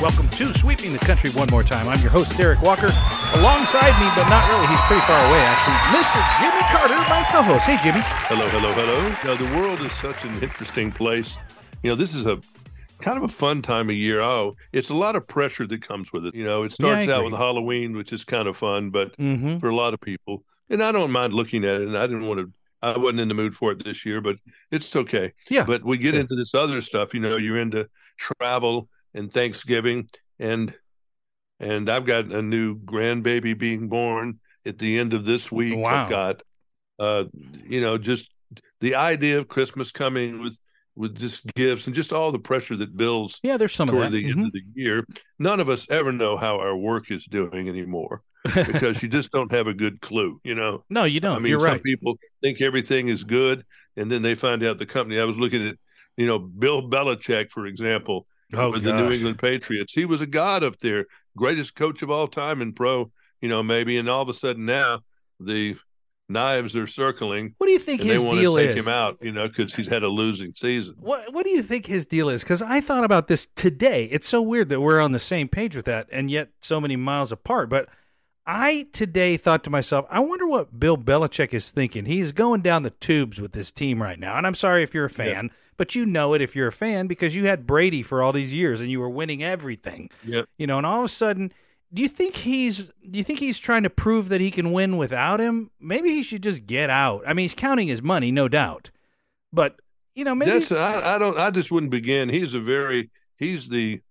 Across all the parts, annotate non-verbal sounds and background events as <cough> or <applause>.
Welcome to Sweeping the Country one more time. I'm your host, Derek Walker. Alongside me, but not really, he's pretty far away actually, Mr. Jimmy Carter, my co host. Hey, Jimmy. Hello, hello, hello. Now, the world is such an interesting place. You know, this is a kind of a fun time of year. Oh, it's a lot of pressure that comes with it. You know, it starts Yeah, out with Halloween, which is kind of fun, but Mm-hmm. for a lot of people, and I don't mind looking at it, and I didn't want to. I wasn't in the mood for it this year, but it's okay. Yeah. But we get sure. into this other stuff. You know, you're into travel and Thanksgiving, and and I've got a new grandbaby being born at the end of this week. Wow. I've got, uh, you know, just the idea of Christmas coming with with just gifts and just all the pressure that builds yeah, there's some of toward the Mhm. end of the year. None of us ever know how our work is doing anymore <laughs> because you just don't have a good clue. You know, No, you don't. I mean, You're some right. people think everything is good, and then they find out the company. I was looking at, you know, Bill Belichick, for example, Oh, with the New. England Patriots. He was a god up there, greatest coach of all time in pro. You know, maybe, and all of a sudden now the knives are circling, What do you think his they want deal to take is? him out. You know, because he's had a losing season. What What do you think his deal is? Because I thought about this today. It's so weird that we're on the same page with that, and yet so many miles apart. But I today thought to myself, I wonder what Bill Belichick is thinking. He's going down the tubes with this team right now, and I'm sorry if you're a fan, but you know it if you're a fan because you had Brady for all these years and you were winning everything. Yep. You know, and all of a sudden. Do you think he's do you think he's trying to prove that he can win without him? Maybe he should just get out. I mean, he's counting his money, no doubt. But, you know, maybe That's I, I don't I just wouldn't begin. He's a very he's the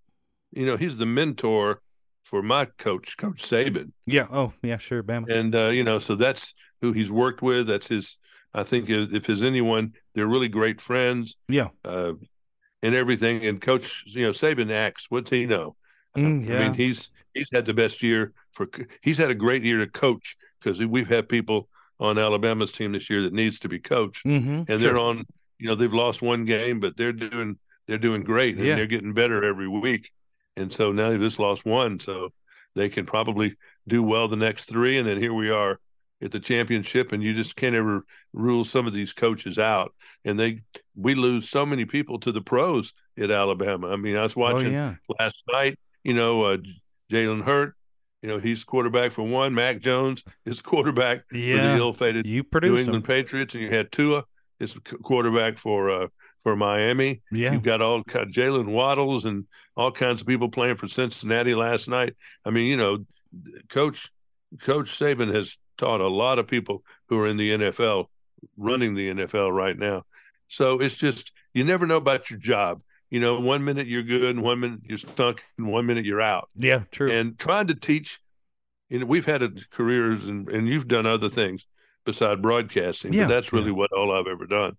you know he's the mentor for my coach, Coach Saban, Yeah. Oh, yeah. Sure, Bama. and uh, you know so that's who he's worked with. That's his. I think if, if there's anyone, they're really great friends. Yeah. uh, and everything. And Coach, you know, Saban acts. What's he know? Mm, I mean, he's he's had the best year for. He's had a great year to coach because we've had people on Alabama's team this year that needs to be coached, Mm-hmm. and they're on. You know, they've lost one game, but they're doing they're doing great, and Yeah. they're getting better every week. And so now they just lost one, so they can probably do well the next three, and then here we are at the championship, and you just can't ever rule some of these coaches out. And they we lose so many people to the pros at Alabama. I mean, I was Oh, watching yeah. last night. You know, uh, Jalen Hurts. You know, he's quarterback for one. Mac Jones is <laughs> quarterback for the ill-fated You New England them. Patriots, and you had Tua is qu- quarterback for uh, for Miami. Yeah. You've got all kind Jaylen Waddles and all kinds of people playing for Cincinnati last night. I mean, you know, Coach Coach Saban has taught a lot of people who are in the NFL, running the NFL right now. So it's just you never know about your job. You know, one minute you're good, and one minute you're stunk, and one minute you're out. Yeah. True. And trying to teach, you know, we've had a, careers, and and you've done other things beside broadcasting. Yeah, but that's really yeah. what all I've ever done.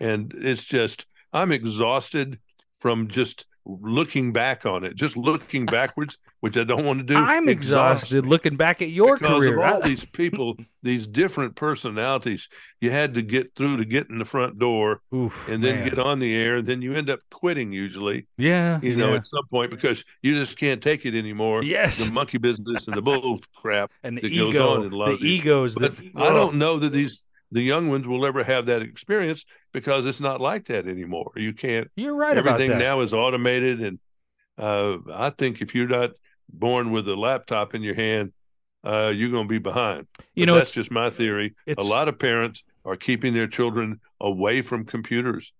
And it's just I'm exhausted from just looking back on it, just looking backwards, which I don't want to do. I'm exhausted looking back at your because career. of all these people, these different personalities you had to get through to get in the front door Oof, and then man. get on the air, and then you end up quitting usually, Yeah. you know, yeah. at some point because you just can't take it anymore. Yes. The monkey business and the bull crap and the that goes ego, on in a lot the of these. egos. That I don't know that these the young ones will ever have that experience because it's not like that anymore. You can't. You're right about everything now is automated, and uh, I think if you're not born with a laptop in your hand, uh, you're going to be behind. you But know, that's just my theory. A lot of parents are keeping their children away from computers,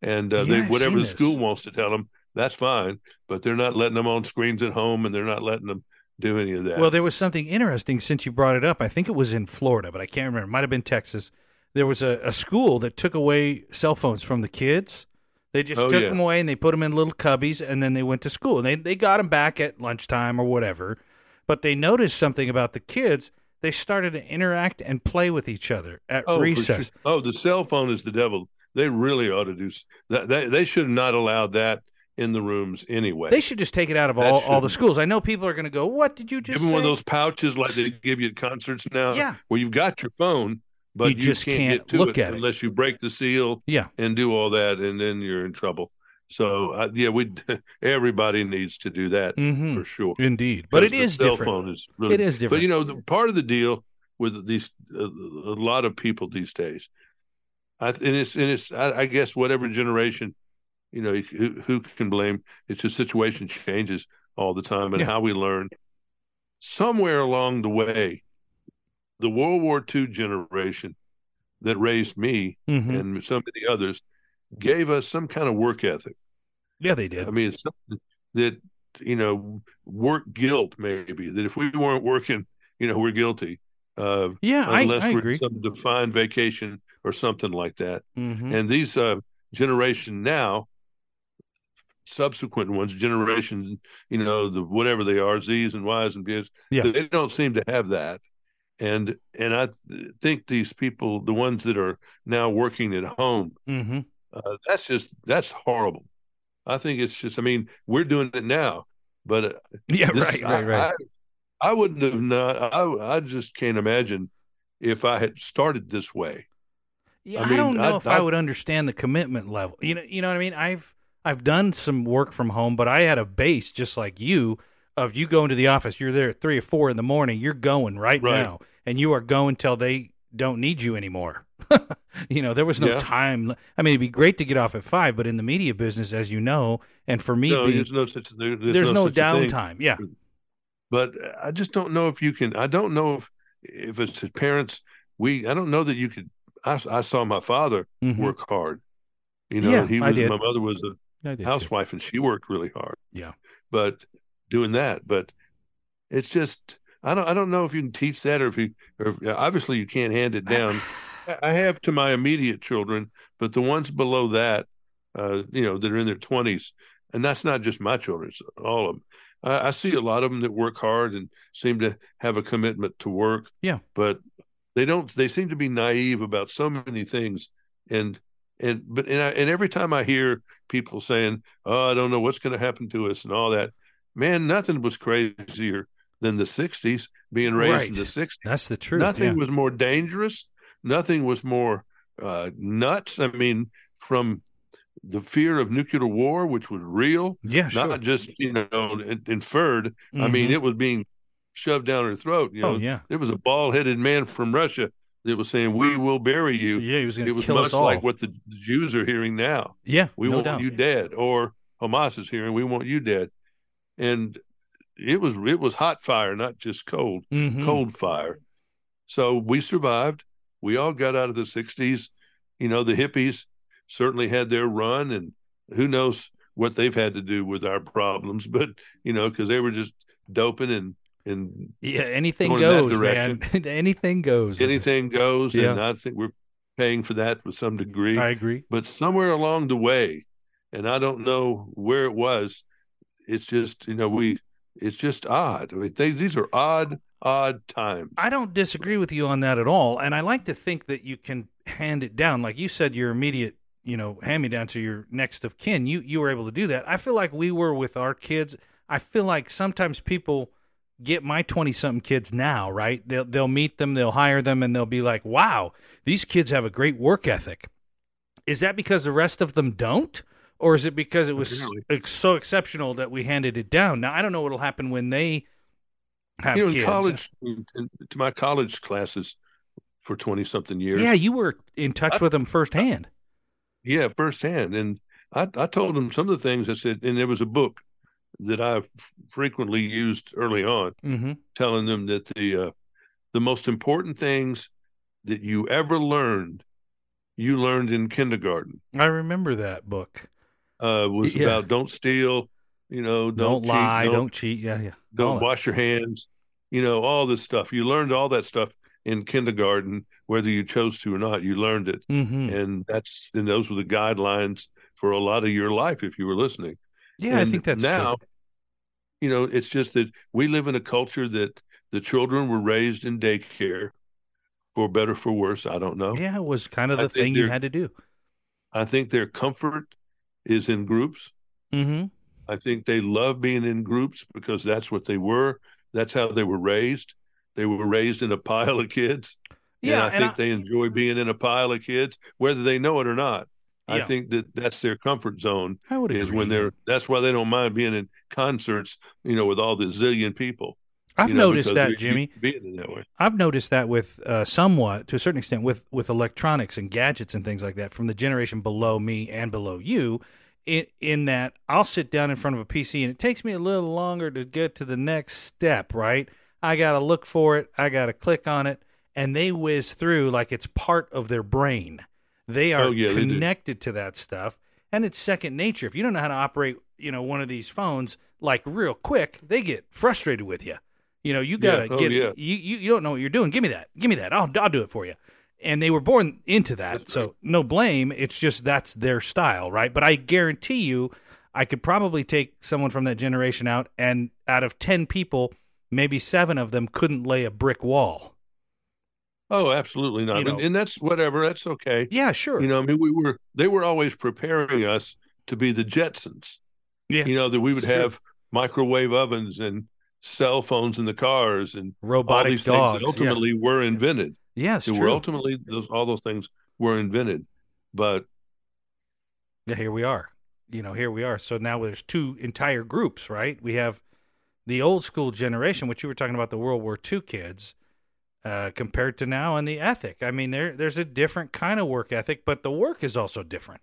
and uh, Yeah, they, whatever the this. school wants to tell them, that's fine. But they're not letting them on screens at home, and they're not letting them do any of that. Well, there was something interesting since you brought it up. I think it was in Florida, but I can't remember. It might have been Texas. There was a, a school that took away cell phones from the kids. They just Oh, took yeah. them away and they put them in little cubbies, and then they went to school. And they they got them back at lunchtime or whatever. But they noticed something about the kids. They started to interact and play with each other at oh, recess. sure. oh, the cell phone is the devil. They really ought to do that. They, they should have not allowed that in the rooms anyway. They should just take it out of That all, all the schools. I know people are going to go, "What did you just Give them say?" one of those pouches like they <laughs> give you at concerts now. Yeah. where you've got your phone, but You just can't, can't get to look it at it. unless you break the seal yeah, and do all that, and then you're in trouble. So uh, yeah, we <laughs> everybody needs to do that hmm for sure. indeed. But it is different. Is really, It is different. But you know, the, part of the deal with these a, a lot of people these days, I, and it's and it's I, I guess whatever generation, you know, who, who can blame? It's just situation changes. all the time and Yeah. how we learn. Somewhere along the way, the World War II generation that raised me hmm and so many others gave us some kind of work ethic. Yeah, they did. I mean, it's something that you know, work guilt maybe that if we weren't working, you know, we're guilty. Uh, yeah, unless I we're agree. some defined vacation or something like that. hmm And these uh, generation now, subsequent ones, generations, you know, the whatever they are, Z's and Y's and B's, Yeah. they don't seem to have that. And and I th- think these people, the ones that are now working at home, hmm uh, that's just that's horrible. I think it's just. I mean, we're doing it now, but uh, <laughs> Yeah, this- right, right, right. I, I wouldn't have not. I I just can't imagine if I had started this way. Yeah, I I, don't know I- if I, I- would understand the commitment level. You know, you know what I mean. I've I've done some work from home, but I had a base just like you. Of you going to the office, you're there at three or four in the morning. You're going right, Right. now, and you are going till they don't need you anymore. <laughs> you know, there was no Yeah. time. I mean, it'd be great to get off at five, but in the media business, as you know, and for me, no, being- there's no such. There, there's, there's, no, such downtime. Yeah, But I just don't know if you can. I don't know if if it's the parents. We. I don't know that you could. I, I saw my father Mhm. work hard. You know, Yeah, he was. My mother was a Did too. housewife, and she worked really hard. Yeah. But doing that, but it's just. I don't. I don't know if you can teach that, or if you. Or if, obviously, you can't hand it down. <sighs> I- I have to my immediate children, but the ones below that, uh, you know, that are in their twenties, and that's not just my children; it's all of them. I, I see a lot of them that work hard and seem to have a commitment to work. Yeah. but they don't. They seem to be naive about so many things, and and but and, I, and every time I hear people saying, "Oh, I don't know what's going to happen to us," and all that, man, nothing was crazier than the '60s being raised Right. in the '60s. That's the truth. Nothing yeah. was more dangerous. Nothing was more uh, nuts. I mean, from the fear of nuclear war, which was real, yeah, sure. not just you know in- inferred. I mean, Mhm. it was being shoved down her throat. You know, oh yeah, there was a bald-headed man from Russia that was saying, "We will bury you." yeah. He was going It to was kill much us all. like what the Jews are hearing now. yeah, We no want doubt. you dead, or Hamas is hearing, "We want you dead," and it was it was hot fire, not just cold Mhm. cold fire. So we survived. We all got out of the 60s. You know, the hippies certainly had their run, and who knows what they've had to do with our problems, <laughs> but, you know, because they were just doping and, and Yeah, anything going in that goes, man. <laughs> anything goes. anything goes. Yeah. And I think we're paying for that to some degree. I agree. But somewhere along the way, and I don't know where it was, it's just, you know, we, it's just odd. I mean, they, these are odd, odd times. I don't disagree with you on that at all, and I like to think that you can hand it down, like you said, your immediate, you know, hand me down to your next of kin. You you were able to do that. I feel like we were with our kids. I feel like sometimes people get my twenty something kids now, right? They'll they'll meet them, they'll hire them, and they'll be like, "Wow, these kids have a great work ethic." Is that because the rest of them don't? Or is it because it was Apparently. so exceptional that we handed it down? Now I don't know what'll happen when they have you know, in kids. college, to my college classes for 20 something years. Yeah, you were in touch I- with them firsthand. Yeah, firsthand. And I, I told them some of the things I said, and there was a book that I f- frequently used early on, Mm-hmm. telling them that the, uh, the most important things that you ever learned, you learned in kindergarten. I remember that book. Uh, was Yeah. about don't steal, you know, Don't, don't, cheat, lie, don't, don't, cheat. Yeah, yeah. all don't that. wash your hands, you know, all this stuff. You learned all that stuff in kindergarten, whether you chose to or not. You learned it. Mm-hmm. and that's and those were the guidelines for a lot of your life if you were listening. Yeah, I think that's now, true. you know, it's just that we live in a culture that the children were raised in daycare, for better for worse. I don't know. Yeah, it was kind of the thing you had to do. I think their comfort is in groups. Mm-hmm. I think they love being in groups because that's what they were. That's how they were raised. They were raised in a pile of kids. Yeah, and I think they enjoy being in a pile of kids, whether they know it or not. I think that that's their comfort zone. I would is agree. when they're that's why they don't mind being in concerts you know with all the zillion people I've you know, noticed that, Jimmy. being that way I've noticed that with uh, somewhat, to a certain extent, with with electronics and gadgets and things like that from the generation below me and below you, in, in that I'll sit down in front of a PC and it takes me a little longer to get to the next step, right? I got to look for it, I got to click on it, and they whiz through like it's part of their brain. They are Oh, yeah, they connected to that stuff, and it's second nature. If you don't know how to operate, you know, one of these phones like real quick, they get frustrated with you. You know, you gotta Oh, get yeah. you, you. You don't know what you're doing. Give me that. Give me that. I'll I'll do it for you. And they were born into that, That's so no blame. It's just that's their style, right? But I guarantee you, I could probably take someone from that generation out, and out of ten people, maybe seven of them couldn't lay a brick wall. Oh, absolutely not. You know. and, and that's whatever. That's okay. Yeah, sure. You know, I mean, we were they were always preparing us to be the Jetsons. Yeah. You know that we would It's true. have microwave ovens and cell phones in the cars and all Robotic these dogs. things that ultimately were invented. Yes, yeah were true. ultimately those all those things were invented. But Yeah, here we are. You know, here we are. So now there's two entire groups, right? We have the old school generation, which you were talking about, the World War II kids, uh, compared to now, and the ethic. I mean, there there's a different kind of work ethic, but the work is also different.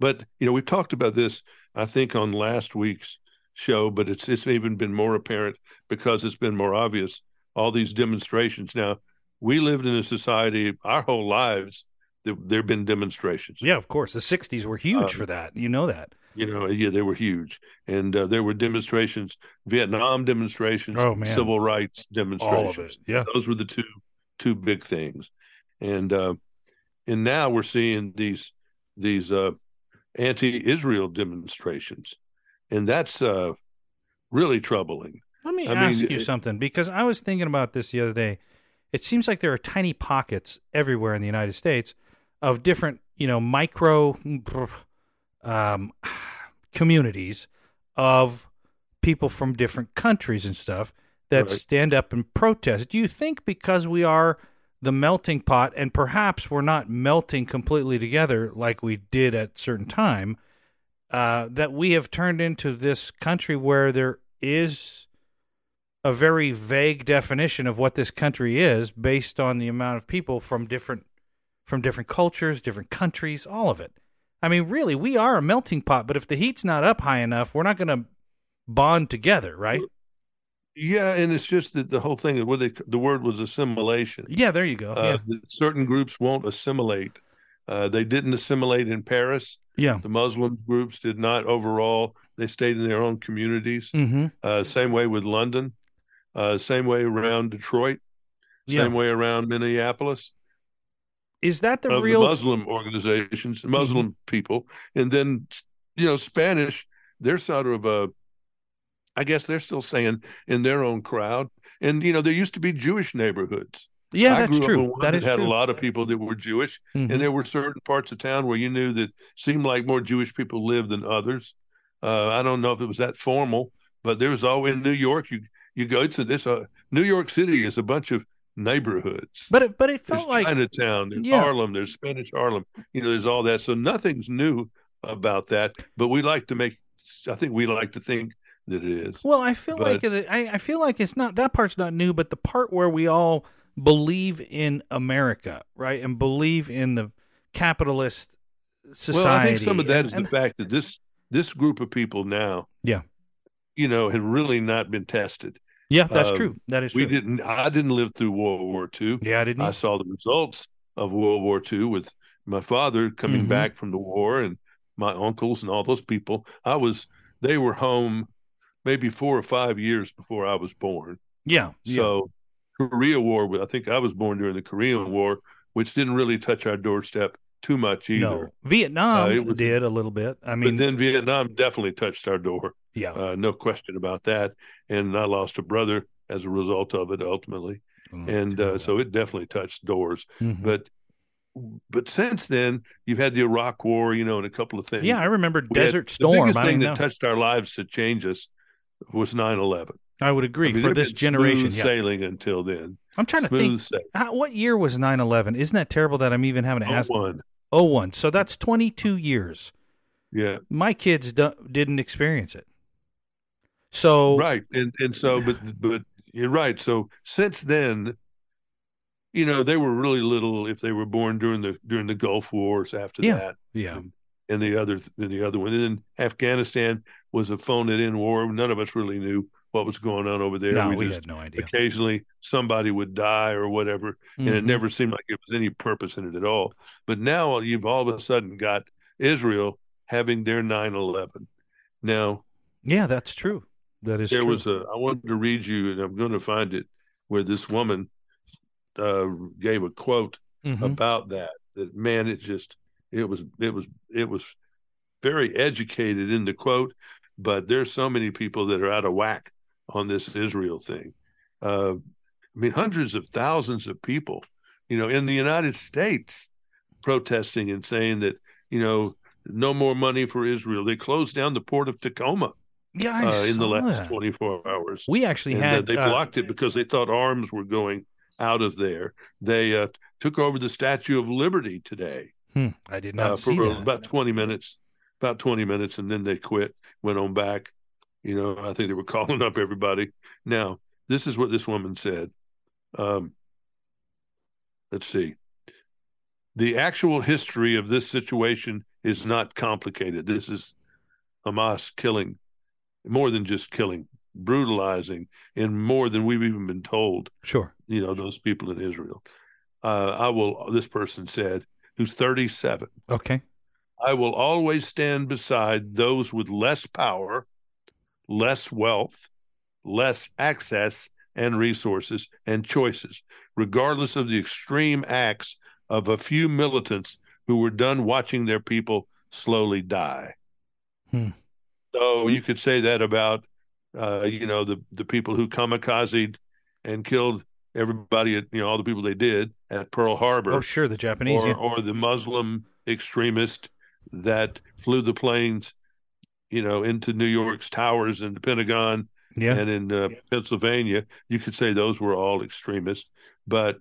but you know, we've talked about this, I think, on last week's show, but it's it's even been more apparent because it's been more obvious. All these demonstrations. Now, we lived in a society our whole lives. There have been demonstrations. Yeah, of course. The '60s were huge Um, for that. You know that. You know, yeah, they were huge, and uh, there were demonstrations, Vietnam demonstrations, Oh, man. civil rights demonstrations. Yeah. Those were the two two big things, and uh, and now we're seeing these these uh, anti-Israel demonstrations, and that's uh, really troubling. Let me I ask mean, you it- something because I was thinking about this the other day. It seems like there are tiny pockets everywhere in the United States of different, you know, micro um, <sighs> communities of people from different countries and stuff that Right. stand up and protest. Do you think because we are the melting pot and perhaps we're not melting completely together like we did at certain time, uh, that we have turned into this country where there is a very vague definition of what this country is based on the amount of people from different from different cultures, different countries, all of it. I mean, really, we are a melting pot, but if the heat's not up high enough, we're not going to bond together, right? Yeah, and it's just that the whole thing. Is what they the word was assimilation. Yeah, there you go. Uh, that certain groups won't assimilate. Uh, they didn't assimilate in Paris. yeah. The Muslim groups did not overall. They stayed in their own communities. Mm-hmm. Uh, same way with London. Uh, same way around Detroit. Yeah. Same way around Minneapolis. Is that the real? the Muslim organizations, Muslim people, and then you know Spanish. They're sort of a, I guess they're still saying in their own crowd, and you know there used to be Jewish neighborhoods. yeah, I that's grew up in true. That is had true. a lot of people that were Jewish, Mhm. and there were certain parts of town where you knew that seemed like more Jewish people lived than others. Uh, I don't know if it was that formal, but there was always in New York. You you go to this. Uh, New York City is a bunch of neighborhoods. But it, but it There's felt like Chinatown, there's Yeah. Harlem, there's Spanish Harlem. You know, there's all that. So nothing's new about that. But we like to make. I think we like to think that it is. Well, I feel But- like it, I, I feel like it's not that part's not new, but the part where we all believe in America, right, and believe in the capitalist society. Well, I think some of that is and- the fact that this this group of people now, Yeah. you know, had really not been tested. Yeah, that's um, true. That is true. We didn't. I didn't live through World War II. yeah, I didn't. I saw the results of World War II with my father coming Mhm. back from the war and my uncles and all those people. I was. They were home maybe four or five years before I was born. yeah, yeah. So Korea War, I think I was born during the Korean War, which didn't really touch our doorstep too much either. no, Vietnam Uh, was- did a little bit. I mean, but then Vietnam definitely touched our door. yeah, Uh, no question about that. And I lost a brother as a result of it ultimately. Oh, And uh, so it definitely touched doors. Mhm. But but since then, you've had the Iraq War, you know, and a couple of things. yeah, I remember We Desert The Storm. biggest I thing that know. touched our lives to change us was 9 11. I would agree for this generation. Yeah, sailing until then. I'm trying to think. How, what year was 9/11? Isn't that terrible that I'm even having to Oh, ask? one. Oh one. So that's 22 years. Yeah. My kids do, didn't experience it. So right and and so but but you're right so since then you know they were really little if they were born during the during the gulf wars after Yeah. that yeah, and, and the other than the other one. And then Afghanistan was a phone it in war. None of us really knew what was going on over there. No, we, we just had no idea. occasionally somebody would die or whatever, and it Mhm. never seemed like it was any purpose in it at all. But now you've all of a sudden got Israel having their 9/11. Now Yeah, that's true. That is there true. was a I wanted to read you, and I'm going to find it where this woman uh, gave a quote Mhm. about that. That man, it just it was it was it was very educated in the quote, but there's so many people that are out of whack on this Israel thing. Uh, I mean, hundreds of thousands of people, you know, in the United States protesting and saying that you know no more money for Israel. They closed down the port of Tacoma yeah, uh, in the last that. 24 hours. We actually And uh, had they uh, blocked it because they thought arms were going out of there. They uh, took over the Statue of Liberty today hmm, I did not uh, see for that. about 20 minutes, about 20 minutes, and then they quit, went on back. You know, I think they were <laughs> calling up everybody. Now, this is what this woman said. Um, let's see. The actual history of this situation is not complicated. This is Hamas killing more than just killing, brutalizing, and more than we've even been told Sure. you know those people in Israel. Uh, I will. This person said, who's 37. Okay. I will always stand beside those with less power, less wealth, less access and resources and choices, regardless of the extreme acts of a few militants who were done watching their people slowly die. Hmm. So you could say that about, uh, you know, the the people who kamikazed and killed everybody, at, you know, all the people they did at Pearl Harbor Oh, sure. The Japanese. or, yeah. or the Muslim extremist that flew the planes, you know, into New York's towers and the Pentagon yeah. and in uh, Pennsylvania. You could say those were all extremists, but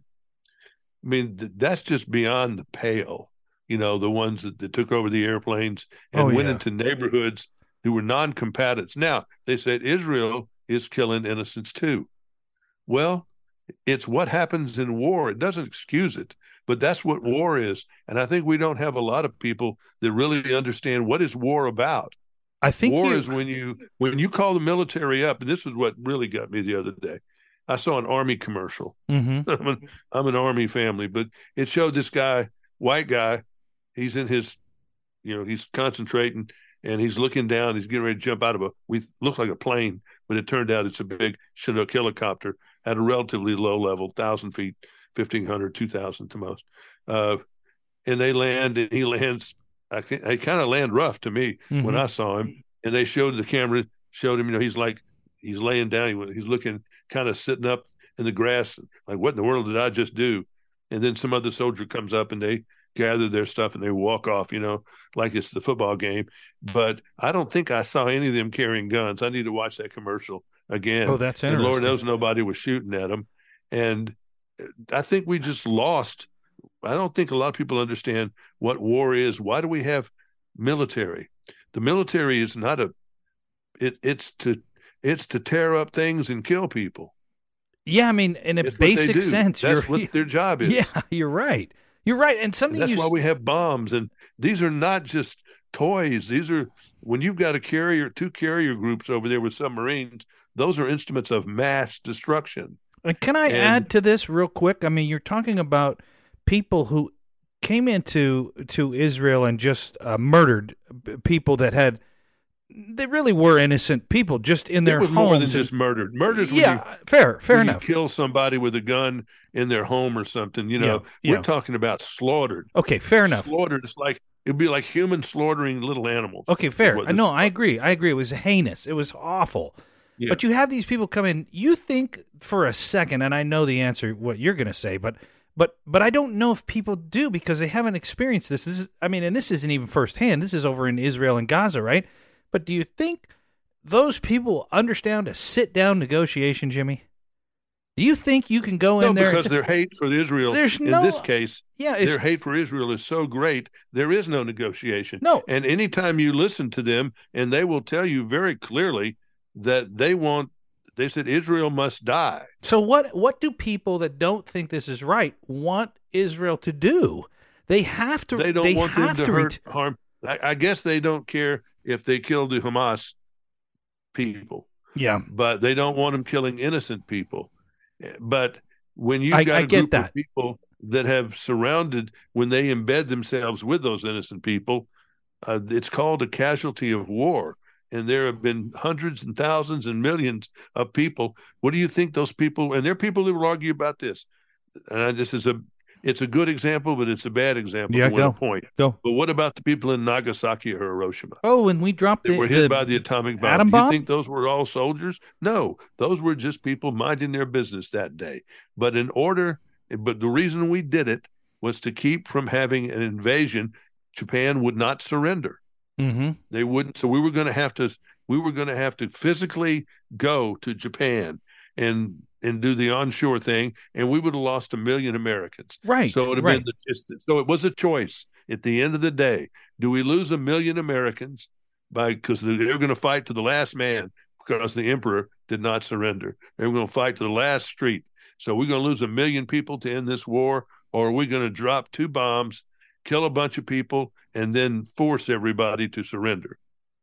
I mean th- that's just beyond the pale. You know, the ones that, that took over the airplanes and Oh, went yeah. into neighborhoods who were non-combatants. Now they said Israel is killing innocents too. Well, it's what happens in war. It doesn't excuse it, but that's what war is. And I think we don't have a lot of people that really understand what is war about. I think war you, is when you when you call the military up. And this is what really got me the other day. I saw an army commercial. Mhm. <laughs> I'm an, I'm an army family, but it showed this guy, white guy. He's in his, you know, he's concentrating and he's looking down. He's getting ready to jump out of a, we looks like a plane, but it turned out it's a big Chinook helicopter at a relatively low level, thousand feet, 1500, 2000 to most. Uh, and they land and he <laughs> lands, I think they kind of land rough to me when Mhm. I saw him. And they showed the camera, showed him, you know, he's like, he's laying down, he's looking kind of sitting up in the grass, like, what in the world did I just do? And then some other soldier comes up and they gather their stuff and they walk off, you know, like it's the football game. But I don't think I saw any of them carrying guns. I need to watch that commercial again. Oh, that's and interesting. Lord knows nobody was shooting at them. And I think we just lost. I don't think a lot of people understand what war is. Why do we have military? The military is not a. It, it's to it's to tear up things and kill people. Yeah, I mean, in a It's basic sense, That's what their job is. yeah, <laughs> you're right. You're right. And And something that's you why we have bombs. And these are not just toys. These are when you've got a carrier, two carrier groups over there with submarines. Those are instruments of mass destruction. And can I And- add to this real quick? I mean, you're talking about people who came into to Israel and just uh, murdered people that had they really were innocent people just in their it was homes. more than and- just murdered. Murder's when you yeah, fair, fair enough. kill somebody with a gun in their home or something. You know, Yeah, we're yeah. talking about slaughtered. Okay, fair enough. Slaughtered. It's like it'd be like human slaughtering little animals. Okay, fair. I know, I agree. I agree. It was heinous. It was awful. Yeah. But you have these people come in. You think for a second, and I know the answer what you're going to say, but but but I don't know if people do because they haven't experienced this. This is, I mean, and this isn't even firsthand. This is over in Israel and Gaza, right? But do you think those people understand a sit down negotiation, Jimmy? Do you think you can go No, in there? because and- their hate for Israel There's in no- this case, yeah, their hate for Israel is so great, there is no negotiation. no. And anytime you listen to them, and they will tell you very clearly that they want, they said Israel must die. So what what do people that don't think this is right want Israel to do? They have to. They don't want them to ret- hurt, harm. I, I guess they don't care if they kill the Hamas people. Yeah, but they don't want them killing innocent people. But when you've I- got I a get group that. of people that have surrounded, when they embed themselves with those innocent people, uh, it's called a casualty of war. And there have been hundreds and thousands and millions of people. What do you think those people? And there are people who will argue about this. And I, this is a, it's a good example, but it's a bad example. Yeah, go. point. Go. But what about the people in Nagasaki or Hiroshima? Oh, and we dropped that the, were hit the- by the atomic bomb. atom Do you think those were all soldiers? No, those were just people minding their business that day. But in order, but the reason we did it was to keep from having an invasion. Japan would not surrender. Mhm. They wouldn't. So we were going to have to. We were going to have to physically go to Japan and and do the onshore thing, and we would have lost a million Americans. right. So it would have right. been the, just, so it was a choice at the end of the day. Do we lose a million Americans by because they were going to fight to the last man because the emperor did not surrender? They were going to fight to the last street. So we're going to lose a million people to end this war, or are we going to drop two bombs, kill a bunch of people, and then force everybody to surrender?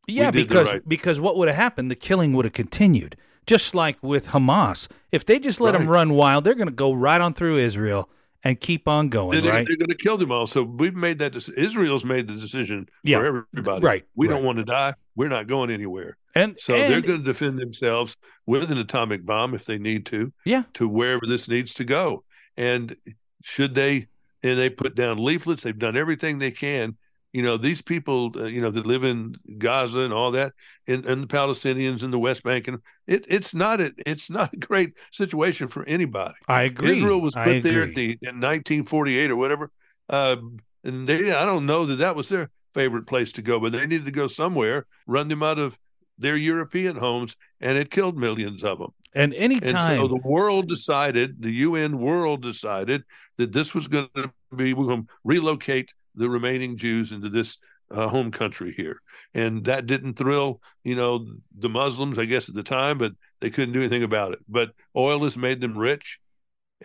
Yeah, because right- because what would have happened? The killing would have continued, just like with Hamas. If they just let them run wild, they're going to go right on through Israel and keep on going. They're, right? they're going to kill them all. So we've made that. dec- Israel's made the decision Yeah. for everybody. Right, We right. don't want to die. We're not going anywhere. And So and, they're going to defend themselves with an atomic bomb if they need to, Yeah. to wherever this needs to go. And should they, and they put down leaflets, they've done everything they can. You know, these people, uh, you know, that live in Gaza and all that, and, and the Palestinians in the West Bank, and it, it's not a, it's <laughs> not a great situation for anybody. I agree. Israel was put there at the, in 1948 or whatever, uh, and they, I don't know that that was their favorite place to go, but they needed to go somewhere, run them out of their European homes, and it killed millions of them. and And anytime, so the world decided, the UN world decided that this was going to be, we're going to relocate the remaining Jews into this uh, home country here. And that didn't thrill, you know, the Muslims, I guess, at the time, but they couldn't do anything about it. But oil has made them rich.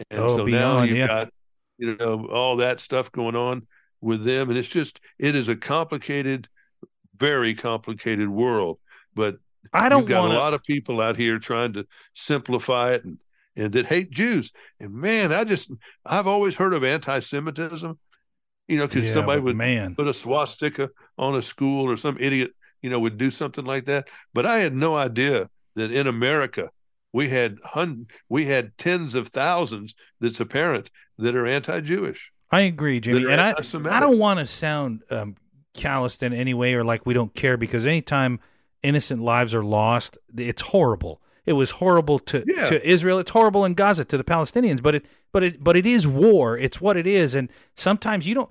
And Oh, so now you've yeah. got, you know, all that stuff going on with them. And it's just, it is a complicated, very complicated world. But I don't You've got want a lot of people out here trying to simplify it and, and that hate Jews. And man, I just I've always heard of anti-Semitism. You know, because Yeah, somebody would man, put a swastika on a school or some idiot, you know, would do something like that. But I had no idea that in America we had hun- we had tens of thousands that's apparent that are anti-Jewish. I agree, Jimmy. And I. I don't want to sound um, calloused in any way or like we don't care because anytime innocent lives are lost, it's horrible. It was horrible to, Yeah. to Israel. It's horrible in Gaza to the Palestinians. But it but it but it is war. It's what it is. And sometimes you don't.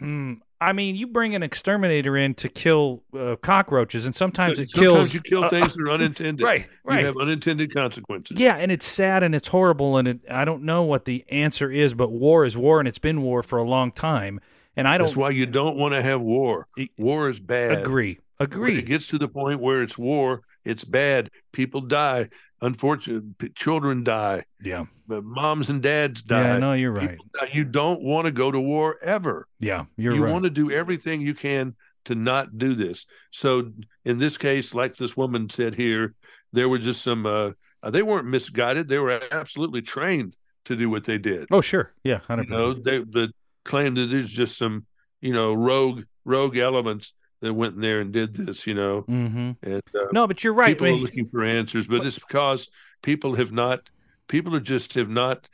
Mm, I mean, you bring an exterminator in to kill uh, cockroaches, and sometimes it Sometimes kills. you kill uh, things that are unintended. right, <laughs> right. You have unintended consequences. Yeah, and it's sad and it's horrible, and it, I don't know what the answer is, but war is war, and it's been war for a long time. And I don't That's why you don't want to have war. War is bad. agree. When Agree. it gets to the point where it's war, it's bad. People die. Unfortunately, children die. Yeah. But moms and dads die. Yeah, no, you're right. You don't want to go to war ever. Yeah, you're you right. want to do everything you can to not do this. So in this case, like this woman said here, there were just some. Uh, uh, they weren't misguided. They were absolutely trained to do what they did. oh, sure. Yeah, you hundred know, percent. they the claim that there's just some, you know, rogue rogue elements that went in there and did this. You know, Mm-hmm. and uh, No, but you're right. people are looking for answers, but it's because people have not, people are just have not,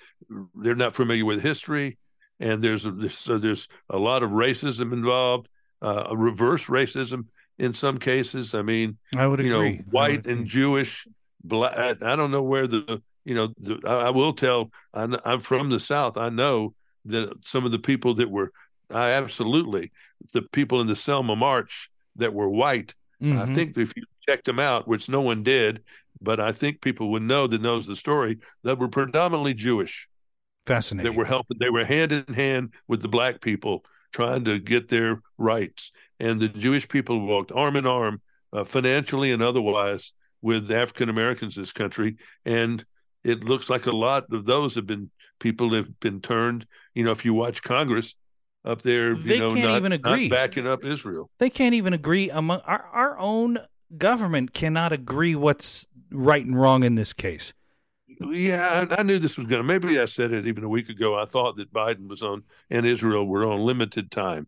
they're not familiar with history, and there's a, there's, so there's a lot of racism involved, uh, a reverse racism in some cases. I mean, I would you agree. know, white and Jewish, black. I don't know where the, you know, the, I I will tell. I, kn- I'm from the South. I know that some of the people that were, I absolutely, the people in the Selma March that were white. I Mhm. think if you checked them out, which no one did, but I think people would know that knows the story that were predominantly Jewish fascinating. that were helping. They were hand in hand with the black people trying to get their rights, and the Jewish people walked arm in arm, uh, financially and otherwise, with African Americans in this country. And it looks like a lot of those have been people have been turned. You know, if you watch Congress, up there. They you know, can't not, even agree. not backing up Israel. They can't even agree among our our own government cannot agree what's right and wrong in this case. Yeah, I, I knew this was going to. Maybe I said it even a week ago. I thought that Biden was on and Israel were on limited time.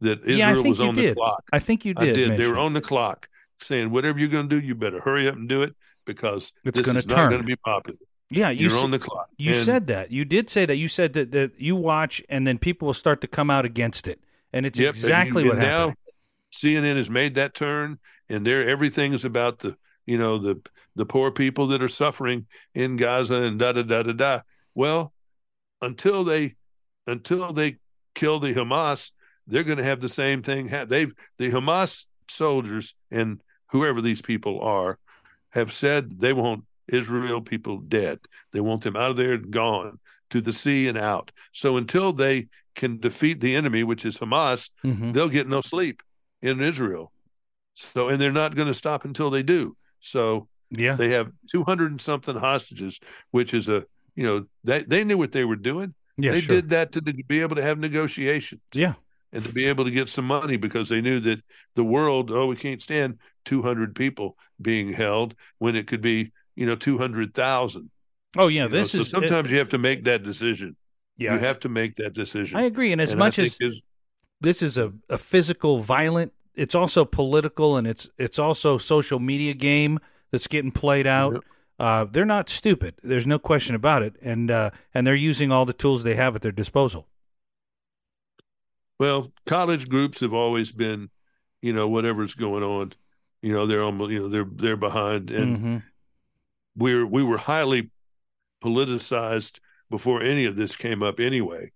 That Israel yeah, I think was you on did. the clock. I think you I did. did. They were on the clock, saying whatever you're going to do, you better hurry up and do it because It's this gonna is not turn. going to be popular. Yeah, you You're s- on the clock. you And- said that. You did say that. You said that that you watch and then people will start to come out against it, and it's Yep, and exactly you- what and happened. Now CNN has made that turn, and there everything is about the you know the the poor people that are suffering in Gaza and da da da da da. Well, until they until they kill the Hamas, they're going to have the same thing. They've the Hamas soldiers and whoever these people are have said they want Israel people dead. They want them out of there and gone to the sea and out. So until they can defeat the enemy, which is Hamas, Mhm. they'll get no sleep in Israel. So, and they're not going to stop until they do. So Yeah, they have 200 and something hostages, which is a, you know, they, they knew what they were doing. yeah, they sure. did that to be able to have negotiations Yeah, and to be able to get some money because they knew that the world, oh, we can't stand 200 people being held when it could be, you know, 200,000. Oh yeah, you know? this so is sometimes you have to make that decision. yeah. You have to make that decision. I agree, and as And much as is- this is a, a physical, violent, it's also political, and it's it's also social media game that's getting played out. Yep. Uh, they're not stupid. There's no question about it, and uh, and they're using all the tools they have at their disposal. Well, college groups have always been, you know, whatever's going on, you know, they're almost, you know, they're they're behind, and Mhm we we were highly politicized before any of this came up anyway.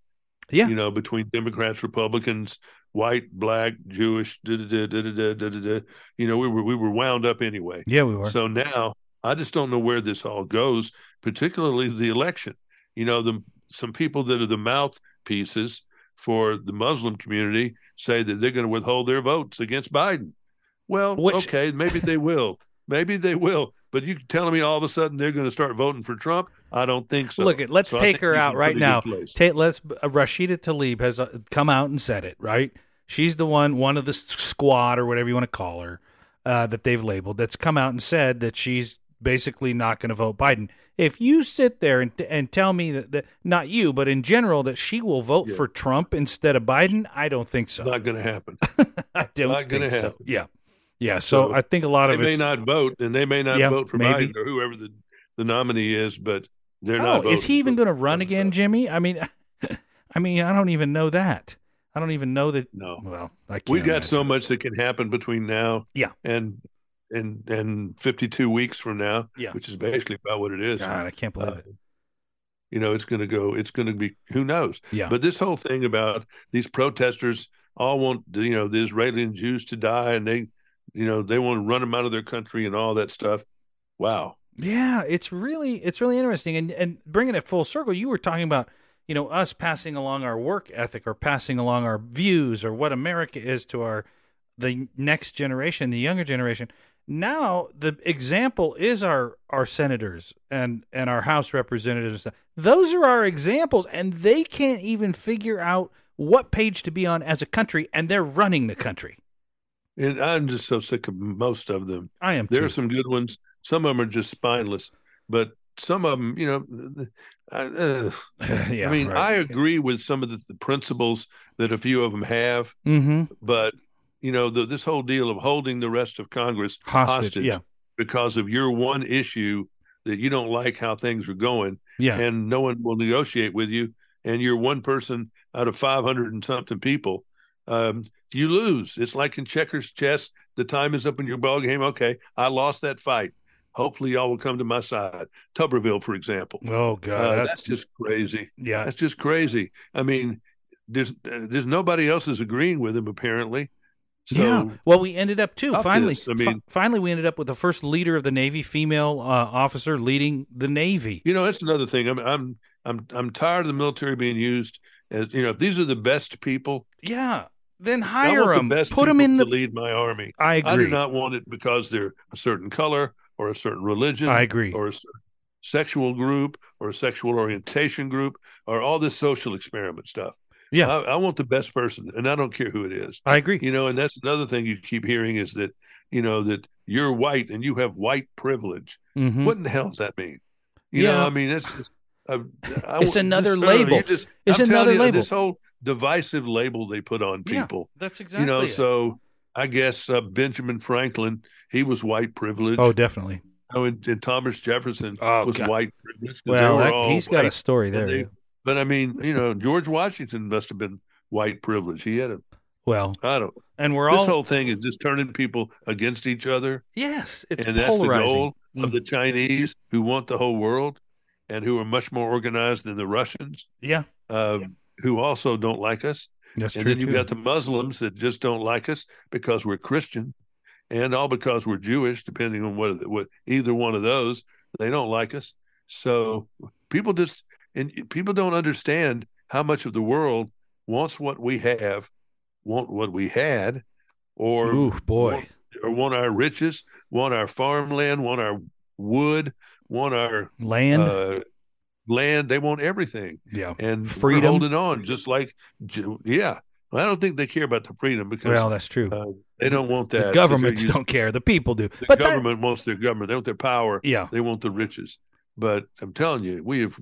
Yeah. You know, between Democrats, Republicans, white, black, Jewish, da da da da da da da. You know, we were we were wound up anyway. Yeah, we were. So now I just don't know where this all goes, particularly the election. You know, the some people that are the mouthpieces for the Muslim community say that they're going to withhold their votes against Biden. Well, Which... okay, maybe they will. Maybe they will. But you telling me all of a sudden they're going to start voting for Trump? I don't think so. Look, it. Let's So take her out right now. let's uh, Rashida Tlaib has uh, come out and said it. Right, she's the one, one of the squad or whatever you want to call her, uh, that they've labeled. That's come out and said that she's basically not going to vote Biden. If you sit there and and tell me that, that not you, but in general that she will vote Yeah. for Trump instead of Biden, I don't think so. Not going to happen. <laughs> I don't not gonna think so. happen. Yeah, yeah. So, So, I think a lot of They of may not vote, and they may not Yeah, vote for maybe. Biden or whoever the, the nominee is, but they're not Oh, not. is he even going to run again, Jimmy? I mean, <laughs> I mean, I don't even know that. I don't even know that. No. Well, I can't. we got so much that can happen between now Yeah. and and and 52 weeks from now Yeah. which is basically about what it is God, I can't believe Uh, it. you know it's going to go it's going to be who knows Yeah. but this whole thing about these protesters all want you know the israeli and jews to die and they you know they want to run them out of their country and all that stuff wow Yeah, it's really it's really interesting, and and bringing it full circle, you were talking about you know us passing along our work ethic or passing along our views or what America is to our the next generation, the younger generation. Now the example is our our senators and and our House representatives. Those are our examples, and they can't even figure out what page to be on as a country, and they're running the country. And i'm just so sick of most of them I am. there too. are some good ones some of them are just spineless but some of them you know I, uh, <laughs> yeah, I mean, right. I agree with some of the, the principles that a few of them have, Mm-hmm. but you know, the, this whole deal of holding the rest of Congress Hostage. hostage, Yeah. because of your one issue that you don't like how things are going, Yeah. and no one will negotiate with you, and you're one person out of 500 and something people, um, you lose. It's like in checkers chess. The time is up in your ball game. Okay, I lost that fight. Hopefully, y'all will come to my side. Tuberville, for example. Oh God, Uh, that's, that's just crazy. yeah. That's just crazy. I mean, there's uh, there's nobody else is agreeing with him apparently. So yeah. Well, we ended up too. Finally, this. I fi- mean- finally, we ended up with the first leader of the Navy, female uh, officer leading the Navy. you know that's another thing. I'm I'm I'm I'm tired of the military being used as you know if these are the best people, Yeah. Then hire them. the best Put them in to the. lead my army. I agree. I do not want it because they're a certain color or a certain religion I agree. or a certain sexual group or a sexual orientation group or all this social experiment stuff. Yeah. I, I want the best person, and I don't care who it is. I agree. You know, and that's another thing you keep hearing is that you know that you're white and you have white privilege. Mhm. What in the hell does that mean? You know, Yeah. I mean, it's just. I, I, It's another just, I don't know, label. Just, It's I'm another you, label. This whole divisive label they put on people. Yeah, people. That's exactly. you know, it. so I guess uh, Benjamin Franklin, he was white privilege. oh, definitely. Oh, and, and Thomas Jefferson Oh, was God. white privilege. 'cause they Well, that, he's got a story there. they- yeah. But I mean, you know, George Washington must have been white privilege. He had a, Well, I don't. and we're This all this whole thing is just turning people against each other, yes, it's and that's polarizing. the goal Mm. of the Chinese who want the whole world, and who are much more organized than the Russians, Yeah, uh, who also don't like us. that's and true then you've too. got the Muslims that just don't like us because we're Christian, and all because we're Jewish, depending on what, what either one of those, they don't like us. So people just and people don't understand how much of the world wants what we have, want what we had, or Ooh, boy. want, or want our riches, want our farmland, want our wood, want our Land. uh, land. They want everything yeah. and Freedom. holding on just like yeah well, i don't think they care about the freedom because Well, that's true. uh, they don't want that the governments used- don't care. The people do. the but that- government wants their government they want their power yeah, they want the riches but i'm telling you we have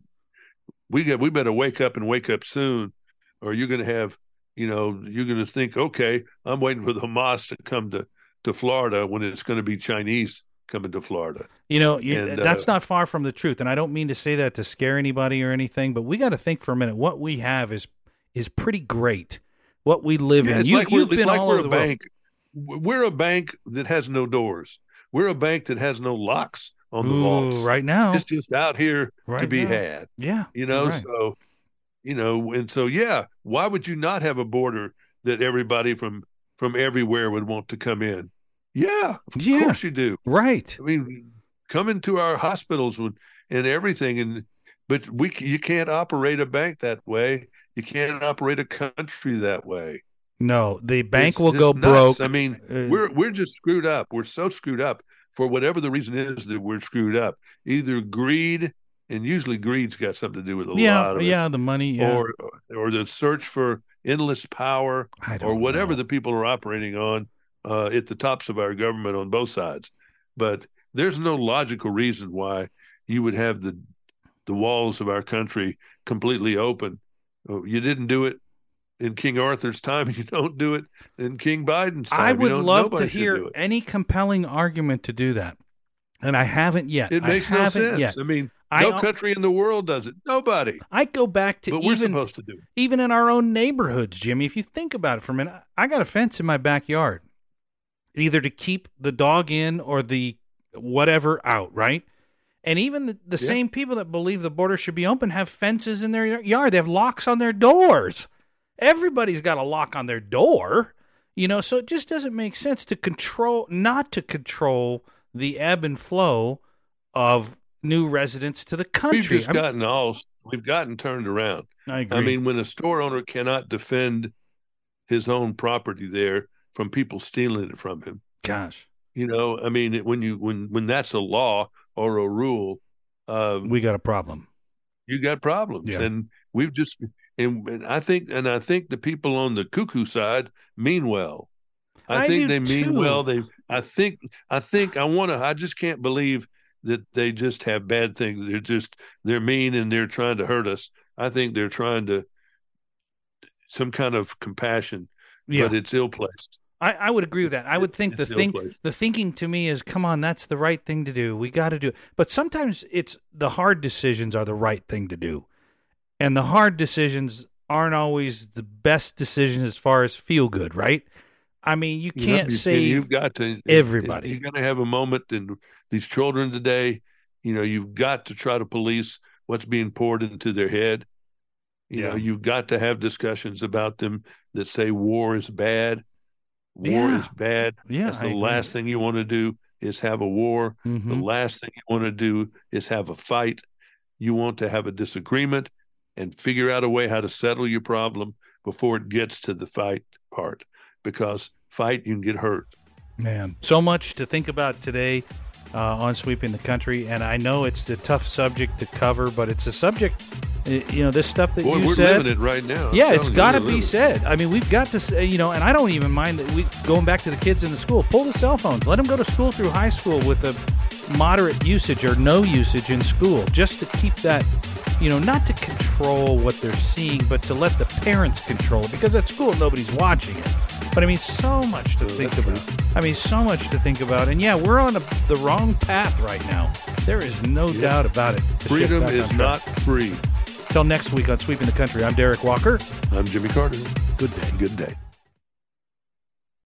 we got we better wake up and wake up soon or you're going to have you know you're going to think okay i'm waiting for the <laughs> hamas to come to to florida when it's going to be chinese coming to florida you know, you, And, uh, that's not far from the truth. And I don't mean to say that to scare anybody or anything, but we got to think for a minute. What we have is is pretty great. What we live Yeah, in. You, like you've been like all we're over a the world. bank. We're a bank that has no doors. We're a bank that has no locks on the Ooh, vaults. right now. It's just out here right to be now. had. Yeah. You know, right. so you know, and so yeah, why would you not have a border that everybody from from everywhere would want to come in? Yeah, of Yeah. course you do. Right. I mean, come into our hospitals and, and everything, and but we you can't operate a bank that way. You can't operate a country that way. No, the bank It's will go nuts. broke. I mean, Uh, we're we're just screwed up. We're so screwed up for whatever the reason is that we're screwed up. Either greed, and usually greed's got something to do with a lot yeah, of it, yeah, the money. Yeah. or or the search for endless power, or whatever know. the people are operating on uh, at the tops of our government on both sides. But there's no logical reason why you would have the the walls of our country completely open. Uh, You didn't do it in King Arthur's time, and <laughs> you don't do it in King Biden's time. I would love to nobody should do hear any compelling argument to do that, and I haven't yet. It I makes no sense. Yet. I mean, I no country in the world does it. Nobody. I go back to But we're even supposed to do it. even in our own neighborhoods, Jimmy. If you think about it for a minute, I got a fence in my backyard, either to keep the dog in or the whatever out, right? And even the, the Yeah. same people that believe the border should be open have fences in their yard. They have locks on their doors. Everybody's got a lock on their door, you know. So it just doesn't make sense to control, not to control the ebb and flow of new residents to the country. We've just gotten all we've gotten turned around. I agree. I mean, when a store owner cannot defend his own property there from people stealing it from him, gosh, you know, I mean, when you when when that's a law or a rule, uh, we got a problem. you got problems, Yeah. and we've just and, and I think and I think the people on the cuckoo side mean well. I, I think they mean too. well. They I think I think I want to. I just can't believe that they just have bad things. They're just they're mean and they're trying to hurt us. I think they're trying to some kind of compassion, Yeah, but it's ill placed. I, I would agree with that. I would think the thing, ill-placed. the thinking to me is, come on, that's the right thing to do. We got to do it. But sometimes it's the hard decisions are the right thing to do, and the hard decisions aren't always the best decisions as far as feel good, right? I mean, you You can't you- save. You've got to everybody. You're going to have a moment, and these children today, you know, you've got to try to police what's being poured into their head. You know, you've got to have discussions about them that say war is bad. War Yeah. is bad. yeah, That's I the agree. last thing you want to do is have a war. The Mhm. last thing you want to do is have a fight. You want to have a disagreement and figure out a way how to settle your problem before it gets to the fight part. Because fight, you can get hurt. Man, so much to think about today uh, on sweeping the country, and I know it's a tough subject to cover, but it's a subject Uh, you know, this stuff that Boy, you we're said. living it right now. Yeah, it's got to be living said. I mean, we've got to, say, uh, you know, and I don't even mind that we going back to the kids in the school. Pull the cell phones. Let them go to school through high school with a moderate usage or no usage in school, just to keep that, you know, not to control what they're seeing, but to let the parents control it. Because at school nobody's watching it. But I mean, so much to think that's about. I mean, so much to think about. And yeah, we're on a, the wrong path right now. There is no doubt about it. Freedom is not free. Till next week on Sweeping the Country, I'm Derek Walker. I'm Jimmy Carter. Good day. Good day.